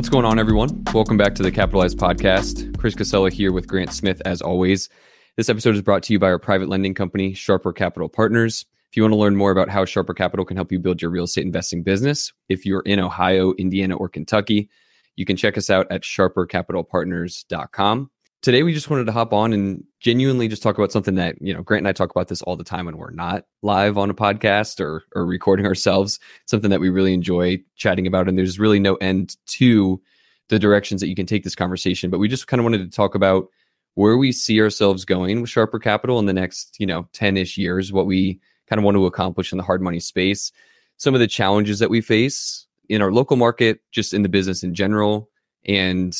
What's going on, everyone? Welcome back to the Capitalized Podcast. Chris Casella here with Grant Smith, as always. This episode is brought to you by our private lending company, Sharper Capital Partners. If you want to learn more about how Sharper Capital can help you build your real estate investing business, if you're in Ohio, Indiana, or Kentucky, you can check us out at sharpercapitalpartners.com. Today, we just wanted to hop on and genuinely just talk about something that, you know, Grant and I talk about this all the time when we're not live on a podcast or, or recording ourselves, something that we really enjoy chatting about. And there's really no end to the directions that you can take this conversation. But we just kind of wanted to talk about where we see ourselves going with Sharper Capital in the next, you know, 10 ish years, what we kind of want to accomplish in the hard money space, some of the challenges that we face in our local market, just in the business in general. And,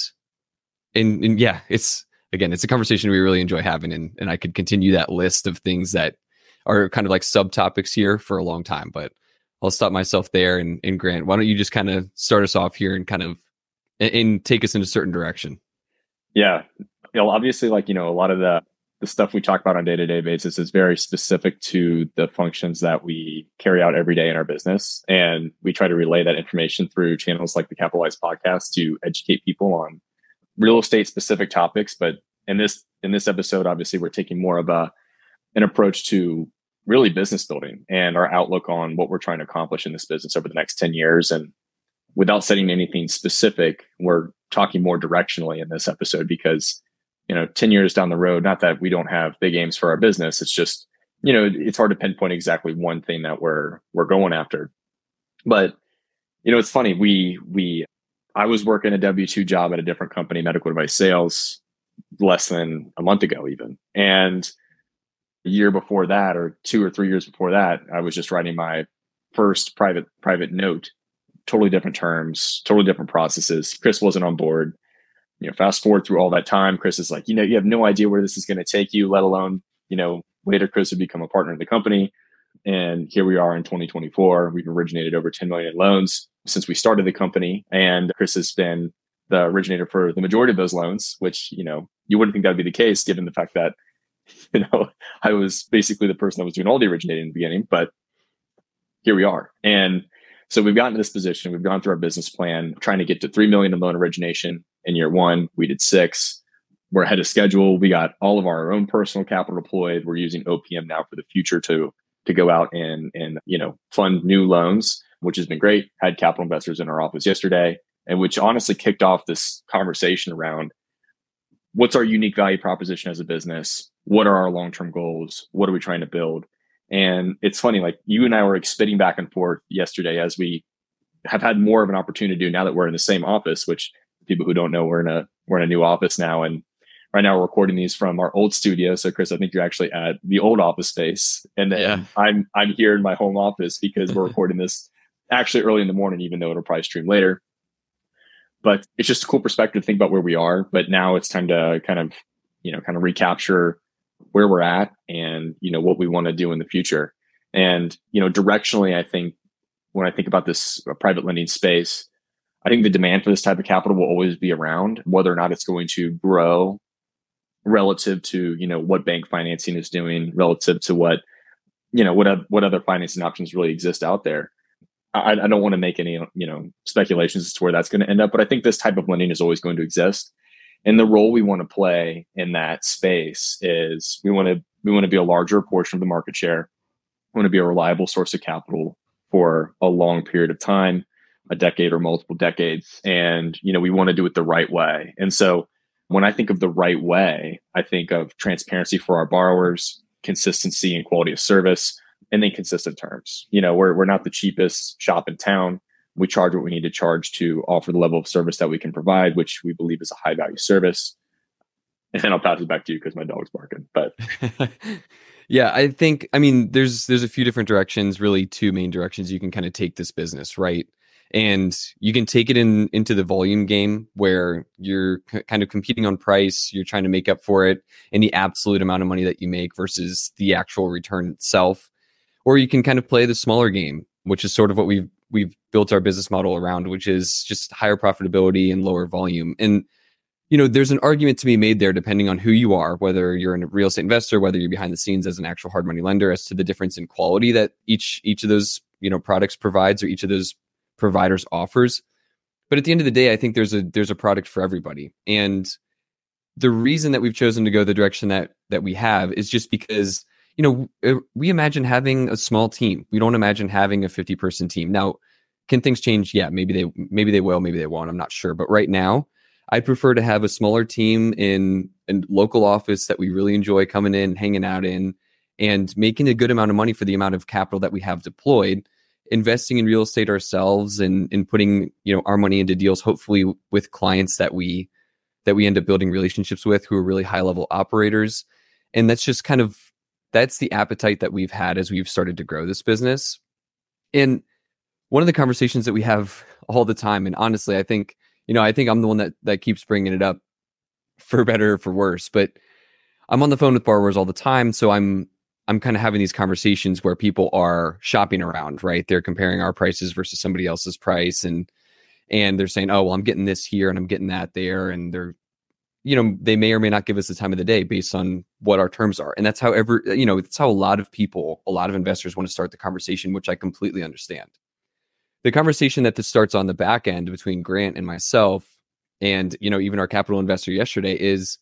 and, and yeah, it's, again, it's a conversation we really enjoy having, and and I could continue that list of things that are kind of like subtopics here for a long time. But I'll stop myself there. And, and Grant, why don't you just kind of start us off here and kind of and, and take us in a certain direction? Yeah, you know, obviously, like you know, a lot of the the stuff we talk about on day to day basis is very specific to the functions that we carry out every day in our business, and we try to relay that information through channels like the Capitalized Podcast to educate people on real estate specific topics. But in this in this episode, obviously, we're taking more of a an approach to really business building and our outlook on what we're trying to accomplish in this business over the next 10 years. And without setting anything specific, we're talking more directionally in this episode because, you know, 10 years down the road, not that we don't have big aims for our business, it's just, you know, it's hard to pinpoint exactly one thing that we're we're going after. But, you know, it's funny, we we I was working a W 2 job at a different company, medical device sales, less than a month ago, even. And a year before that, or two or three years before that, I was just writing my first private private note. Totally different terms, totally different processes. Chris wasn't on board. You know, fast forward through all that time, Chris is like, you know, you have no idea where this is going to take you, let alone, you know, later Chris would become a partner in the company. And here we are in 2024. We've originated over 10 million in loans since we started the company. And Chris has been the originator for the majority of those loans, which, you know, you wouldn't think that would be the case given the fact that, you know, I was basically the person that was doing all the originating in the beginning, but here we are. And so we've gotten to this position. We've gone through our business plan, trying to get to 3 million in loan origination in year one. We did six. We're ahead of schedule. We got all of our own personal capital deployed. We're using OPM now for the future to to go out and and you know fund new loans, which has been great. Had capital investors in our office yesterday, and which honestly kicked off this conversation around what's our unique value proposition as a business? What are our long term goals? What are we trying to build? And it's funny, like you and I were spitting back and forth yesterday as we have had more of an opportunity to do now that we're in the same office, which people who don't know, we're in a we're in a new office now. And right now we're recording these from our old studio. So Chris, I think you're actually at the old office space. And then yeah. I'm I'm here in my home office because we're recording this actually early in the morning, even though it'll probably stream later but it's just a cool perspective to think about where we are. But now it's time to kind of, you know, kind of recapture where we're at and, you know, what we want to do in the future. And, you know, directionally, I think when I think about this uh, private lending space, I think the demand for this type of capital will always be around, whether or not it's going to grow relative to, you know, what bank financing is doing, relative to what, you know, what, what other financing options really exist out there. I, I don't want to make any you know speculations as to where that's going to end up, but I think this type of lending is always going to exist. And the role we want to play in that space is we want to we want to be a larger portion of the market share. We want to be a reliable source of capital for a long period of time, a decade or multiple decades. And you know, we want to do it the right way. And so when I think of the right way, I think of transparency for our borrowers, consistency and quality of service, and then consistent terms. You know, we're, we're not the cheapest shop in town. We charge what we need to charge to offer the level of service that we can provide, which we believe is a high value service. And I'll pass it back to you because my dog's barking. But yeah, I think I mean there's there's a few different directions, really two main directions you can kind of take this business, right? And you can take it in into the volume game where you're c- kind of competing on price, you're trying to make up for it in the absolute amount of money that you make versus the actual return itself or you can kind of play the smaller game, which is sort of what we've we've built our business model around, which is just higher profitability and lower volume. And you know, there's an argument to be made there, depending on who you are, whether you're a real estate investor, whether you're behind the scenes as an actual hard money lender, as to the difference in quality that each each of those you know products provides or each of those providers offers. but at the end of the day, I think there's a there's a product for everybody. And the reason that we've chosen to go the direction that that we have is just because you know uh, we imagine having a small team. We don't imagine having a 50 person team. Now, can things change? Yeah, maybe they maybe they will, maybe they won't. I'm not sure. But right now, I prefer to have a smaller team in a local office that we really enjoy coming in, hanging out in, and making a good amount of money for the amount of capital that we have deployed investing in real estate ourselves and and putting you know our money into deals hopefully with clients that we that we end up building relationships with who are really high level operators. And that's just kind of that's the appetite that we've had as we've started to grow this business. And one of the conversations that we have all the time and honestly i think you know i think i'm the one that that keeps bringing it up for better or for worse but i'm on the phone with borrowers all the time so i'm I'm kind of having these conversations where people are shopping around, right? They're comparing our prices versus somebody else's price and and they're saying, "Oh, well, I'm getting this here and I'm getting that there." And they're you know, they may or may not give us the time of the day based on what our terms are. And that's how ever, you know, that's how a lot of people, a lot of investors want to start the conversation, which I completely understand. The conversation that this starts on the back end between Grant and myself and, you know, even our capital investor yesterday is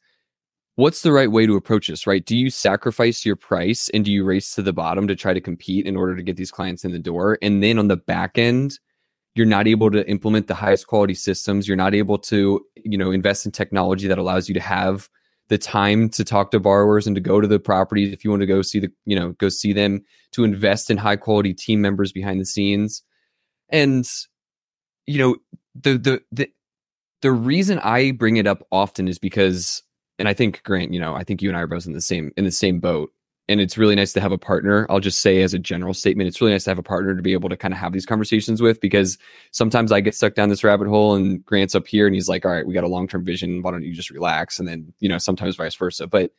what's the right way to approach this, right? Do you sacrifice your price and do you race to the bottom to try to compete in order to get these clients in the door? And then on the back end, you're not able to implement the highest quality systems. You're not able to, you know, invest in technology that allows you to have the time to talk to borrowers and to go to the properties if you want to go see the, you know, go see them, to invest in high quality team members behind the scenes. And, you know, the the the the reason I bring it up often is because and I think Grant, you know, I think you and I are both in the same in the same boat. And it's really nice to have a partner. I'll just say as a general statement, it's really nice to have a partner to be able to kind of have these conversations with because sometimes I get stuck down this rabbit hole and Grant's up here and he's like, all right, we got a long term vision. Why don't you just relax? And then, you know, sometimes vice versa. But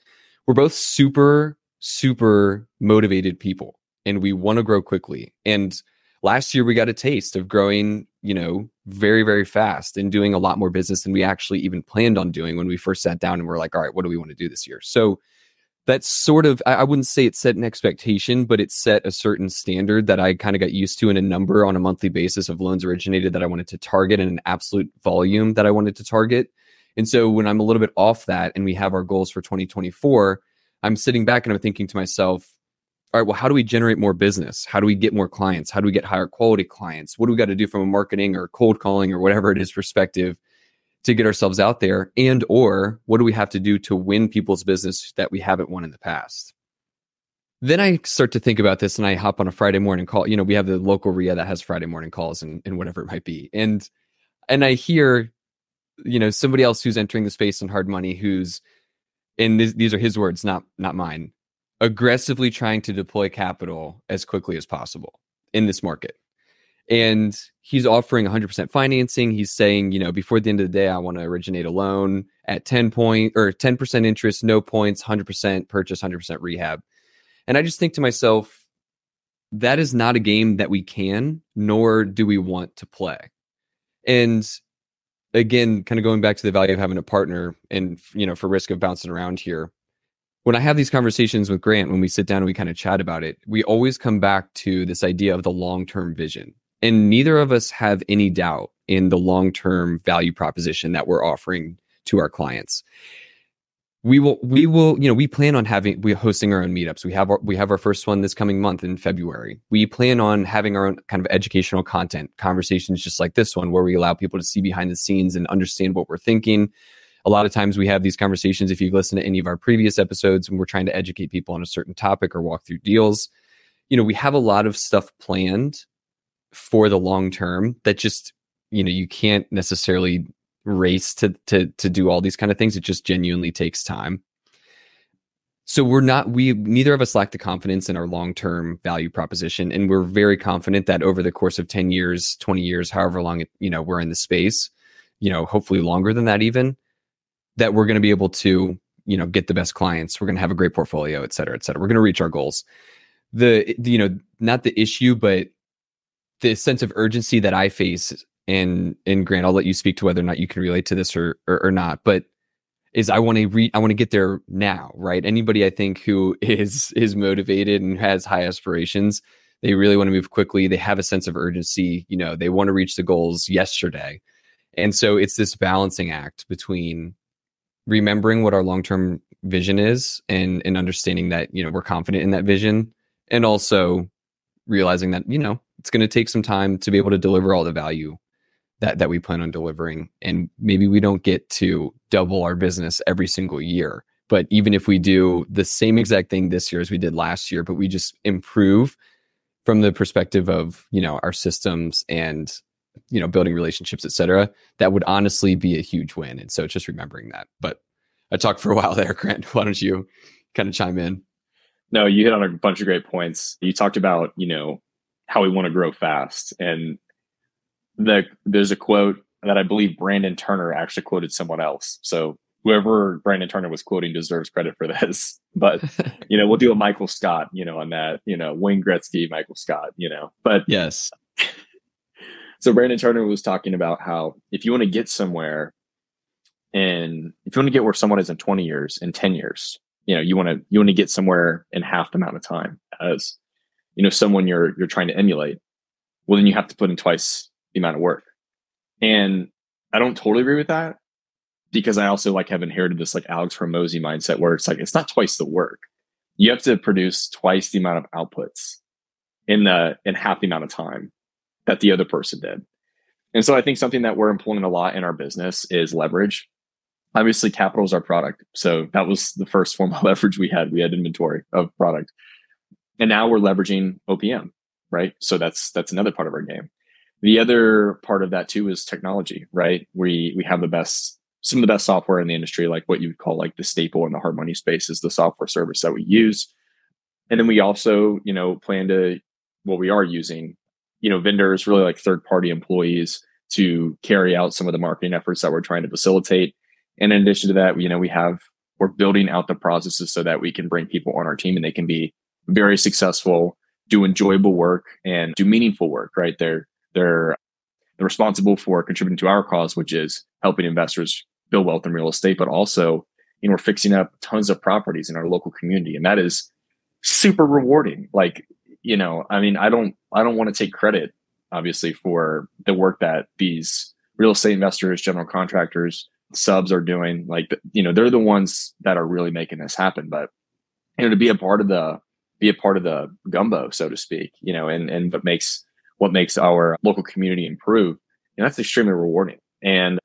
we're both super, super motivated people and we want to grow quickly. And last year we got a taste of growing, you know, very, very fast and doing a lot more business than we actually even planned on doing when we first sat down and we're like, all right, what do we want to do this year? So that's sort of, I wouldn't say it set an expectation, but it set a certain standard that I kind of got used to in a number on a monthly basis of loans originated that I wanted to target and an absolute volume that I wanted to target. And so when I'm a little bit off that and we have our goals for 2024, I'm sitting back and I'm thinking to myself, all right, well, how do we generate more business? How do we get more clients? How do we get higher quality clients? What do we got to do from a marketing or cold calling or whatever it is perspective to get ourselves out there? And or what do we have to do to win people's business that we haven't won in the past? Then I start to think about this and I hop on a Friday morning call. You know, we have the local REIA that has Friday morning calls and, and whatever it might be. And and I hear, you know, somebody else who's entering the space on hard money who's and th- these are his words, not not mine aggressively trying to deploy capital as quickly as possible in this market. And he's offering 100% financing. He's saying, you know, before the end of the day, I want to originate a loan at 10 point or 10% interest, no points, 100% purchase, 100% rehab. And I just think to myself, that is not a game that we can, nor do we want to play. And again, kind of going back to the value of having a partner and, you know, for risk of bouncing around here, when I have these conversations with Grant, when we sit down and we kind of chat about it, we always come back to this idea of the long term vision. And neither of us have any doubt in the long term value proposition that we're offering to our clients. We will, we will, you know, we plan on having, we hosting our own meetups. We have our, we have our first one this coming month in February. We plan on having our own kind of educational content, conversations just like this one, where we allow people to see behind the scenes and understand what we're thinking, a lot of times we have these conversations if you've listened to any of our previous episodes and we're trying to educate people on a certain topic or walk through deals you know we have a lot of stuff planned for the long term that just you know you can't necessarily race to to to do all these kind of things. It just genuinely takes time. So we're not we neither of us lack the confidence in our long-term value proposition and we're very confident that over the course of 10 years 20 years however long it, you know we're in the space you know hopefully longer than that even that we're going to be able to you know get the best clients. We're going to have a great portfolio et cetera et cetera. We're going to reach our goals. The, the you know not the issue but the sense of urgency that i face and and grant i'll let you speak to whether or not you can relate to this or or, or not but is i want to read i want to get there now right? Anybody i think who is is motivated and has high aspirations they really want to move quickly. They have a sense of urgency you know they want to reach the goals yesterday. And so it's this balancing act between remembering what our long-term vision is and and understanding that, you know, we're confident in that vision and also realizing that, you know, it's going to take some time to be able to deliver all the value that that we plan on delivering. And maybe we don't get to double our business every single year but even if we do the same exact thing this year as we did last year but we just improve from the perspective of you know our systems and you know building relationships etc that would honestly be a huge win. And so just remembering that. But i talked for a while there grant. Why don't you kind of chime in? No you hit on a bunch of great points. You talked about you know how we want to grow fast. And the there's a quote that i believe brandon turner actually quoted someone else. So whoever Brandon Turner was quoting deserves credit for this. But you know, we'll do a Michael Scott, you know, on that, you know, Wayne Gretzky, Michael Scott, you know. But yes. So Brandon Turner was talking about how if you want to get somewhere and if you want to get where someone is in 20 years, in 10 years, you know, you want to you want to get somewhere in half the amount of time as you know, someone you're you're trying to emulate. Well, then you have to put in twice the amount of work. And I don't totally agree with that because I also like have inherited this like Alex Hormozi mindset where it's like it's not twice the work. You have to produce twice the amount of outputs in the in half the amount of time that the other person did. And so I think something that we're employing a lot in our business is leverage. Obviously, capital is our product. So that was the first form of leverage we had. We had inventory of product. And now we're leveraging OPM, right? So that's that's another part of our game. The other part of that too is technology, right? We we have the best some of the best software in the industry, like what you would call like the staple in the hard money space is the software service that we use. And then we also, you know, plan to what we are using, you know, vendors, really like third party employees to carry out some of the marketing efforts that we're trying to facilitate. And in addition to that, you know, we have we're building out the processes so that we can bring people on our team and they can be very successful, do enjoyable work and do meaningful work, right? They're they're they're responsible for contributing to our cause, which is helping investors build wealth in real estate, but also, you know, we're fixing up tons of properties in our local community. And that is super rewarding. Like, you know, I mean, I don't, I don't want to take credit, obviously, for the work that these real estate investors, general contractors, subs are doing. Like, you know, they're the ones that are really making this happen. But, you know, to be a part of the, be a part of the gumbo, so to speak, you know, and, and what makes, what makes our local community improve, know, that's extremely rewarding. And,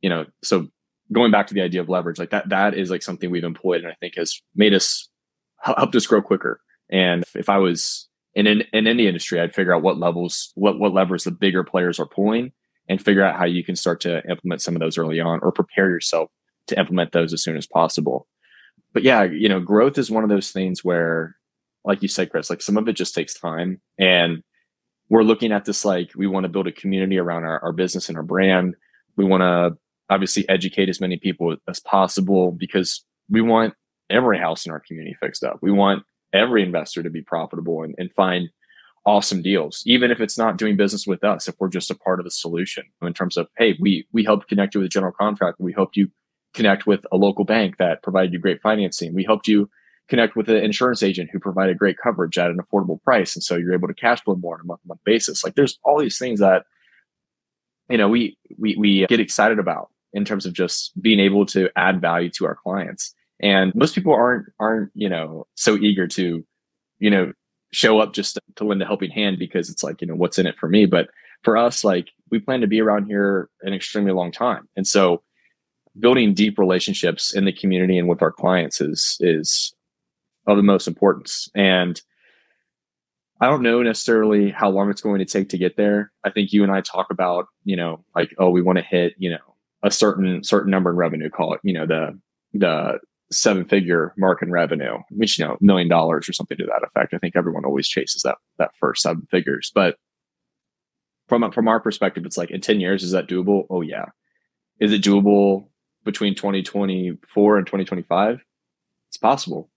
you know, so going back to the idea of leverage, like that, that is like something we've employed and I think has made us helped us grow quicker. And if I was in, in, in any industry, I'd figure out what levels, what, what levers the bigger players are pulling and figure out how you can start to implement some of those early on or prepare yourself to implement those as soon as possible. But yeah, you know, growth is one of those things where, like you said, Chris, like some of it just takes time. And we're looking at this like we want to build a community around our, our business and our brand. We want to obviously educate as many people as possible because we want every house in our community fixed up. We want every investor to be profitable and, and find awesome deals, even if it's not doing business with us, if we're just a part of the solution in terms of, hey, we we helped connect you with a general contractor. We helped you connect with a local bank that provided you great financing. We helped you connect with an insurance agent who provided great coverage at an affordable price. And so you're able to cash flow more on a month to month basis. Like there's all these things that, you know, we, we, we get excited about in terms of just being able to add value to our clients. And most people aren't aren't you know so eager to you know show up just to lend a helping hand because it's like you know what's in it for me. But for us, like we plan to be around here an extremely long time, and so building deep relationships in the community and with our clients is is of the most importance. And I don't know necessarily how long it's going to take to get there. I think you and I talk about, you know, like, oh, we want to hit, you know, a certain certain number in revenue, call it, you know, the the seven figure mark in revenue, which you know, million dollars or something to that effect. I think everyone always chases that that first seven figures. But from from our perspective, it's like in 10 years, is that doable? Oh yeah. Is it doable between 2024 and 2025? It's possible,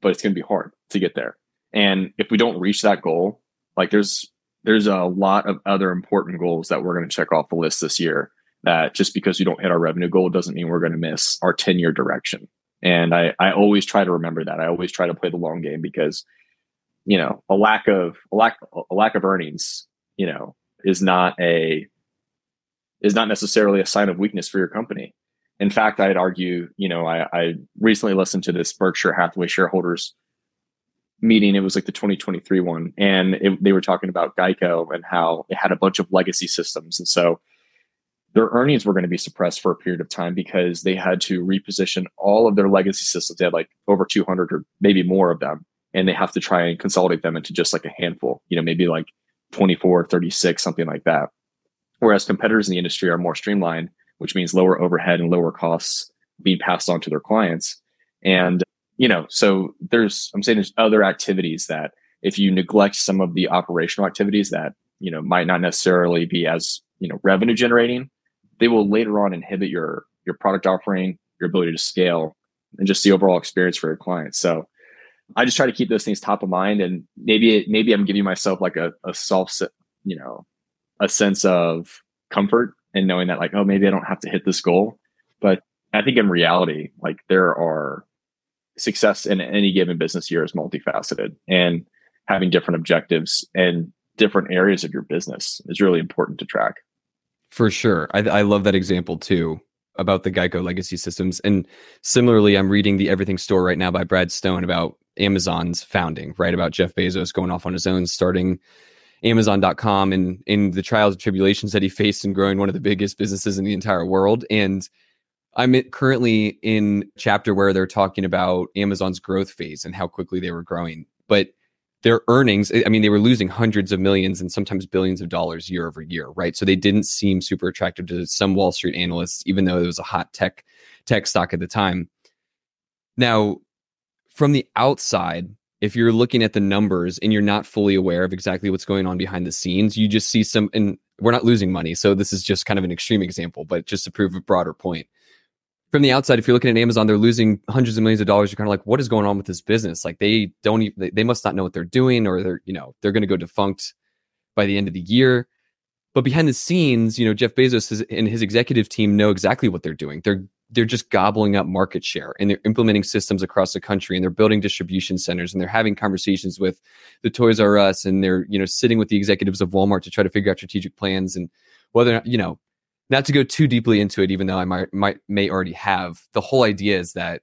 but it's gonna be hard to get there. And if we don't reach that goal, like there's there's a lot of other important goals that we're going to check off the list this year that just because we don't hit our revenue goal doesn't mean we're going to miss our 10 year direction. And I, I always try to remember that. I always try to play the long game because, you know, a lack of a lack a lack of earnings, you know, is not a is not necessarily a sign of weakness for your company. In fact, I'd argue, you know, I, I recently listened to this Berkshire Hathaway shareholders meeting. It was like the 2023 one, and it, they were talking about Geico and how it had a bunch of legacy systems, and so their earnings were going to be suppressed for a period of time because they had to reposition all of their legacy systems. They had like over 200 or maybe more of them, and they have to try and consolidate them into just like a handful. You know, maybe like 24, 36, something like that. Whereas competitors in the industry are more streamlined, which means lower overhead and lower costs being passed on to their clients. And, you know, so there's, I'm saying there's other activities that if you neglect some of the operational activities that, you know, might not necessarily be as, you know, revenue generating, they will later on inhibit your, your product offering, your ability to scale and just the overall experience for your clients. So I just try to keep those things top of mind and maybe, maybe I'm giving myself like a, a self, you know, a sense of comfort and knowing that like, oh, maybe I don't have to hit this goal. But I think in reality, like there are success in any given business year is multifaceted and having different objectives and different areas of your business is really important to track. For sure. I, I love that example too about the Geico legacy systems. And similarly, I'm reading the Everything Store right now by Brad Stone about Amazon's founding, right? About Jeff Bezos going off on his own, starting Amazon.com and in the trials and tribulations that he faced in growing one of the biggest businesses in the entire world. And I'm currently in chapter where they're talking about Amazon's growth phase and how quickly they were growing. But their earnings, I mean, they were losing hundreds of millions and sometimes billions of dollars year over year, right? So they didn't seem super attractive to some Wall Street analysts, even though it was a hot tech tech stock at the time. Now, from the outside, if you're looking at the numbers and you're not fully aware of exactly what's going on behind the scenes, you just see some, and we're not losing money. So this is just kind of an extreme example, but just to prove a broader point. From the outside, if you're looking at Amazon, they're losing hundreds of millions of dollars. You're kind of like, what is going on with this business? Like they don't, even, they must not know what they're doing, or they're, you know, they're going to go defunct by the end of the year. But behind the scenes, you know, Jeff Bezos and his executive team know exactly what they're doing. They're they're just gobbling up market share and they're implementing systems across the country and they're building distribution centers and they're having conversations with the Toys R Us and they're, you know, sitting with the executives of Walmart to try to figure out strategic plans and whether, you know, not to go too deeply into it, even though I might, might, may already have the whole idea is that,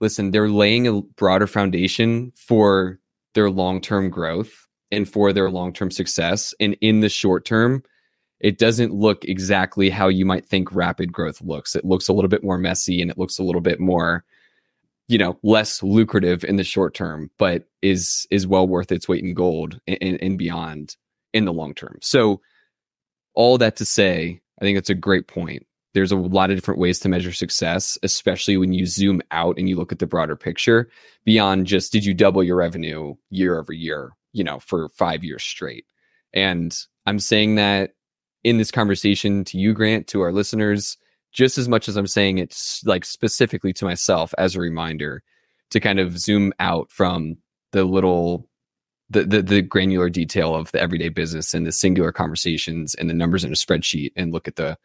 listen, they're laying a broader foundation for their long-term growth and for their long-term success. And in the short term, it doesn't look exactly how you might think rapid growth looks. It looks a little bit more messy and it looks a little bit more, you know, less lucrative in the short term, but is is well worth its weight in gold and, and beyond in the long term. So all that to say, I think that's a great point. There's a lot of different ways to measure success, especially when you zoom out and you look at the broader picture beyond just did you double your revenue year over year, you know, for 5 years straight. And I'm saying that in this conversation to you, Grant, to our listeners, just as much as I'm saying it like specifically to myself as a reminder to kind of zoom out from the little the, the the granular detail of the everyday business and the singular conversations and the numbers in a spreadsheet and look at the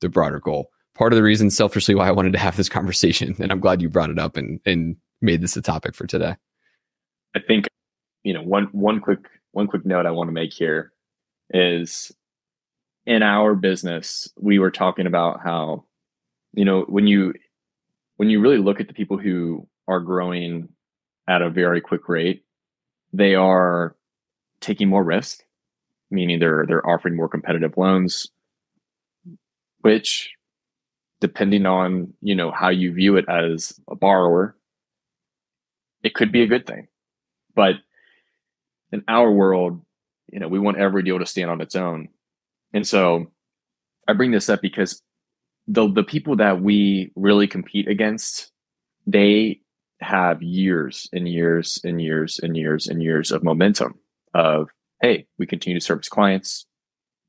the broader goal. Part of the reason selfishly why I wanted to have this conversation, and I'm glad you brought it up and and made this a topic for today. I think you know one one quick one quick note I want to make here is in our business, we were talking about how, you know, when you when you really look at the people who are growing at a very quick rate, they are taking more risk, meaning they're they're offering more competitive loans, which depending on, you know, how you view it as a borrower, it could be a good thing. But in our world, you know, we want every deal to stand on its own. And so I bring this up because the the people that we really compete against, they have years and years and years and years and years of momentum of hey, we continue to service clients.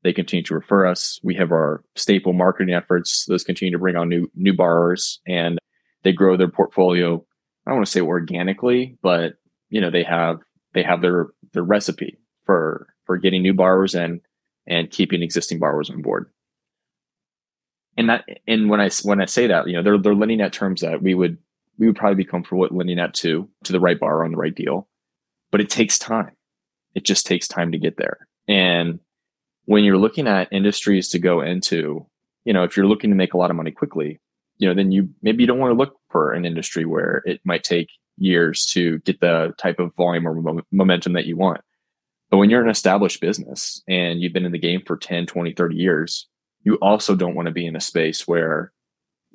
They continue to refer us. We have our staple marketing efforts. Those continue to bring on new new borrowers and they grow their portfolio. I don't want to say organically, but you know, they have they have their their recipe for for getting new borrowers in and keeping existing borrowers on board. And that, and when I when I say that, you know, they're they're lending at terms that we would we would probably be comfortable with lending at to to the right borrower on the right deal, but it takes time. It just takes time to get there. And when you're looking at industries to go into, you know, if you're looking to make a lot of money quickly, you know, then you maybe you don't want to look for an industry where it might take years to get the type of volume or momentum that you want. But when you're an established business and you've been in the game for 10, 20, 30 years, you also don't want to be in a space where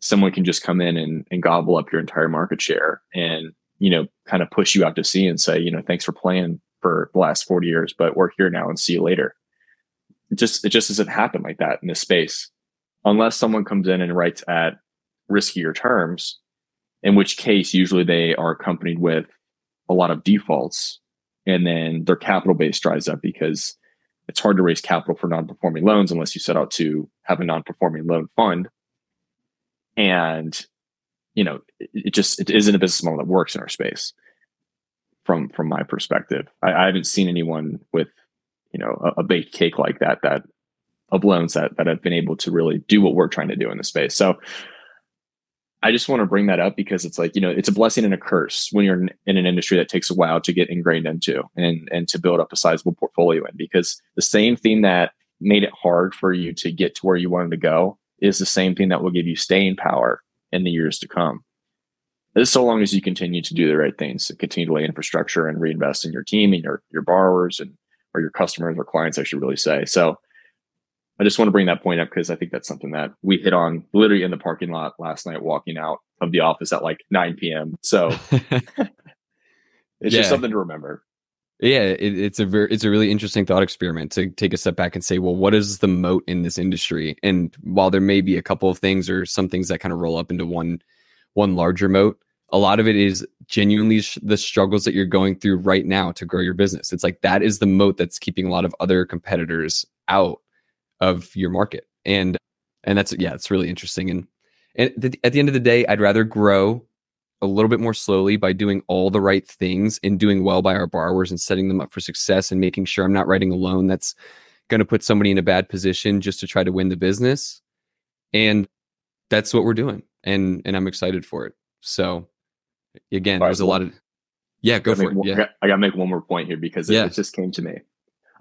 someone can just come in and, and gobble up your entire market share and, you know, kind of push you out to sea and say, you know, thanks for playing for the last 40 years, but we're here now and see you later. It just, it just doesn't happen like that in this space unless someone comes in and writes at riskier terms, in which case usually they are accompanied with a lot of defaults and then their capital base dries up because it's hard to raise capital for non-performing loans unless you set out to have a non-performing loan fund and you know it, just it isn't a business model that works in our space from from my perspective. I, I haven't seen anyone with you know a, a baked cake like that that of loans that that have been able to really do what we're trying to do in the space. So I just want to bring that up because it's like, you know, it's a blessing and a curse when you're in, in, an industry that takes a while to get ingrained into and, and to build up a sizable portfolio in because the same thing that made it hard for you to get to where you wanted to go is the same thing that will give you staying power in the years to come. This so long as you continue to do the right things, continue to lay infrastructure and reinvest in your team and your, your borrowers and or your customers or clients, I should really say. So I just want to bring that point up because I think that's something that we hit on literally in the parking lot last night, walking out of the office at like 9 p.m. So it's yeah. just something to remember. Yeah, it, it's a very it's a really interesting thought experiment to take a step back and say, well, what is the moat in this industry? And while there may be a couple of things or some things that kind of roll up into one one larger moat, a lot of it is genuinely sh- the struggles that you're going through right now to grow your business. It's like that is the moat that's keeping a lot of other competitors out of your market. And and that's yeah, it's really interesting. And and th- at the end of the day, I'd rather grow a little bit more slowly by doing all the right things and doing well by our borrowers and setting them up for success and making sure I'm not writing a loan that's going to put somebody in a bad position just to try to win the business. And that's what we're doing. And and I'm excited for it. So again, there's a lot of yeah, go for it. One, yeah. I got to make one more point here because it, yeah. it just came to me.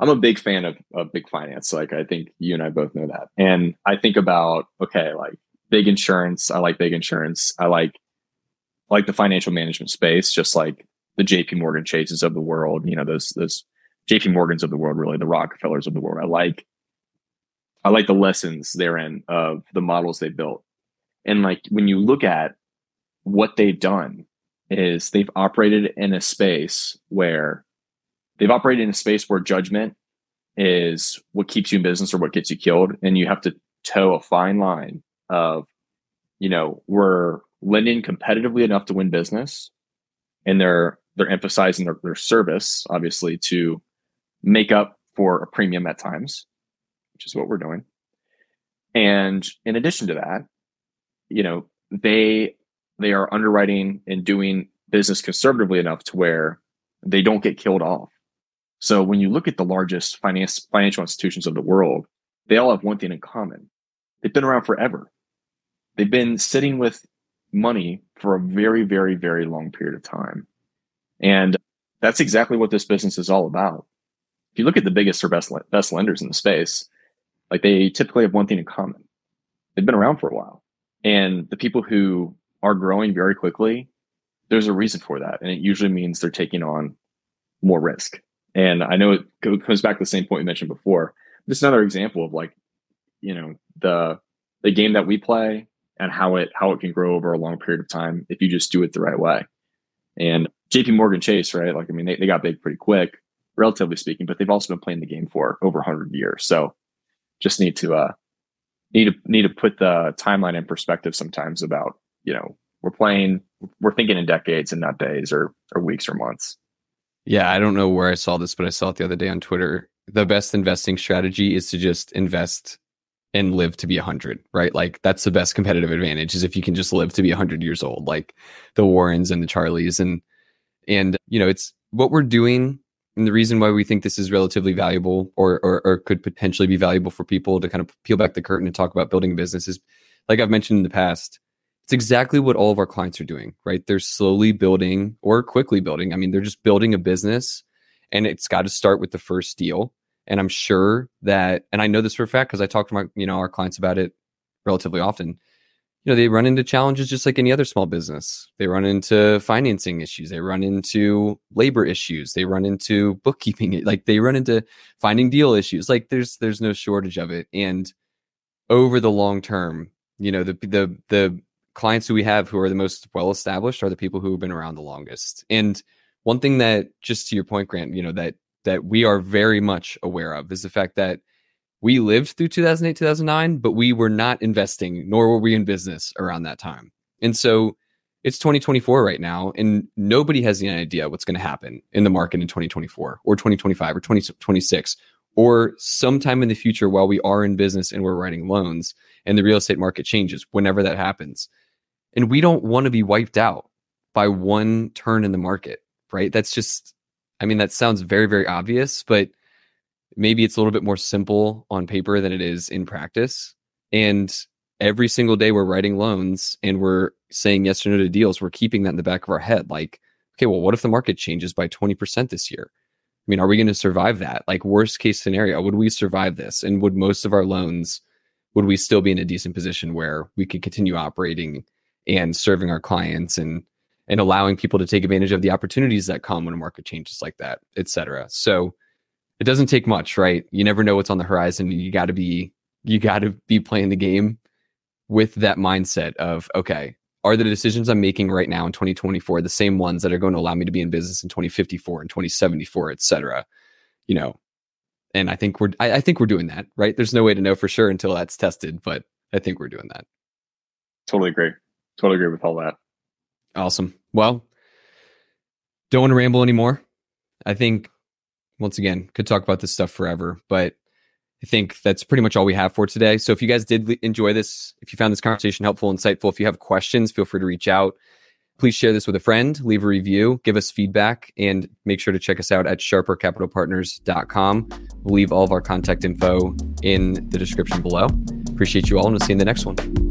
I'm a big fan of, of big finance. Like I think you and I both know that. And I think about, okay, like big insurance. I like big insurance. I like, like the financial management space, just like the JP Morgan Chases of the world, you know, those, those JP Morgans of the world, really the Rockefellers of the world. I like, I like the lessons therein of the models they built. And like when you look at what they've done is they've operated in a space where they've operated in a space where judgment is what keeps you in business or what gets you killed. And you have to toe a fine line of, you know, we're lending competitively enough to win business and they're they're emphasizing their, their service, obviously, to make up for a premium at times, which is what we're doing. And in addition to that, you know, they they are underwriting and doing business conservatively enough to where they don't get killed off. So when you look at the largest finance, financial institutions of the world, they all have one thing in common. They've been around forever. They've been sitting with money for a very, very, very long period of time. And that's exactly what this business is all about. If you look at the biggest or best, best lenders in the space, like they typically have one thing in common. They've been around for a while. And the people who are growing very quickly, there's a reason for that. And it usually means they're taking on more risk. And I know it comes back to the same point we mentioned before. Just another example of like, you know, the the game that we play and how it how it can grow over a long period of time if you just do it the right way. And JP Morgan Chase, right? Like, I mean, they, they got big pretty quick, relatively speaking, but they've also been playing the game for over 100 years. So just need to uh need to need to put the timeline in perspective sometimes about, you know, we're playing we're thinking in decades and not days or or weeks or months. Yeah, I don't know where I saw this, but I saw it the other day on Twitter. The best investing strategy is to just invest and live to be 100, right? Like that's the best competitive advantage is if you can just live to be 100 years old, like the Warrens and the Charlies and and you know, it's what we're doing and the reason why we think this is relatively valuable or, or, or could potentially be valuable for people to kind of peel back the curtain and talk about building a business is like I've mentioned in the past, it's exactly what all of our clients are doing, right? They're slowly building or quickly building. I mean, they're just building a business and it's got to start with the first deal. And I'm sure that, and I know this for a fact because I talked to my, you know, our clients about it relatively often. You know they run into challenges just like any other small business. They run into financing issues. They run into labor issues. They run into bookkeeping like they run into finding deal issues. Like there's there's no shortage of it. And over the long term you know the the the clients who we have who are the most well established are the people who have been around the longest. And one thing that just to your point grant you know that that we are very much aware of is the fact that we lived through 2008 2009 but we were not investing nor were we in business around that time. And so it's 2024 right now and nobody has any idea what's going to happen in the market in 2024 or 2025 or 2026 or sometime in the future while we are in business and we're writing loans and the real estate market changes whenever that happens. And we don't want to be wiped out by one turn in the market right? That's just i mean that sounds very very obvious but maybe it's a little bit more simple on paper than it is in practice. And every single day we're writing loans and we're saying yes or no to deals, we're keeping that in the back of our head. Like, okay, well, what if the market changes by 20% this year? I mean, are we going to survive that? Like, worst case scenario, would we survive this? And would most of our loans, would we still be in a decent position where we could continue operating and serving our clients and and allowing people to take advantage of the opportunities that come when a market changes like that, et cetera. So it doesn't take much, right? You never know what's on the horizon. You got to be you got to be playing the game with that mindset of okay, are the decisions I'm making right now in 2024 the same ones that are going to allow me to be in business in 2054 and 2074, et cetera? You know, and I think we're I, I think we're doing that, right? There's no way to know for sure until that's tested, but I think we're doing that. Totally agree. Totally agree with all that. Awesome. Well, don't want to ramble anymore. I think once again, could talk about this stuff forever, but I think that's pretty much all we have for today. So if you guys did enjoy this, if you found this conversation helpful, insightful, if you have questions, feel free to reach out. Please share this with a friend, leave a review, give us feedback, and make sure to check us out at sharpercapitalpartners.com. We'll leave all of our contact info in the description below. Appreciate you all, and we'll see you in the next one.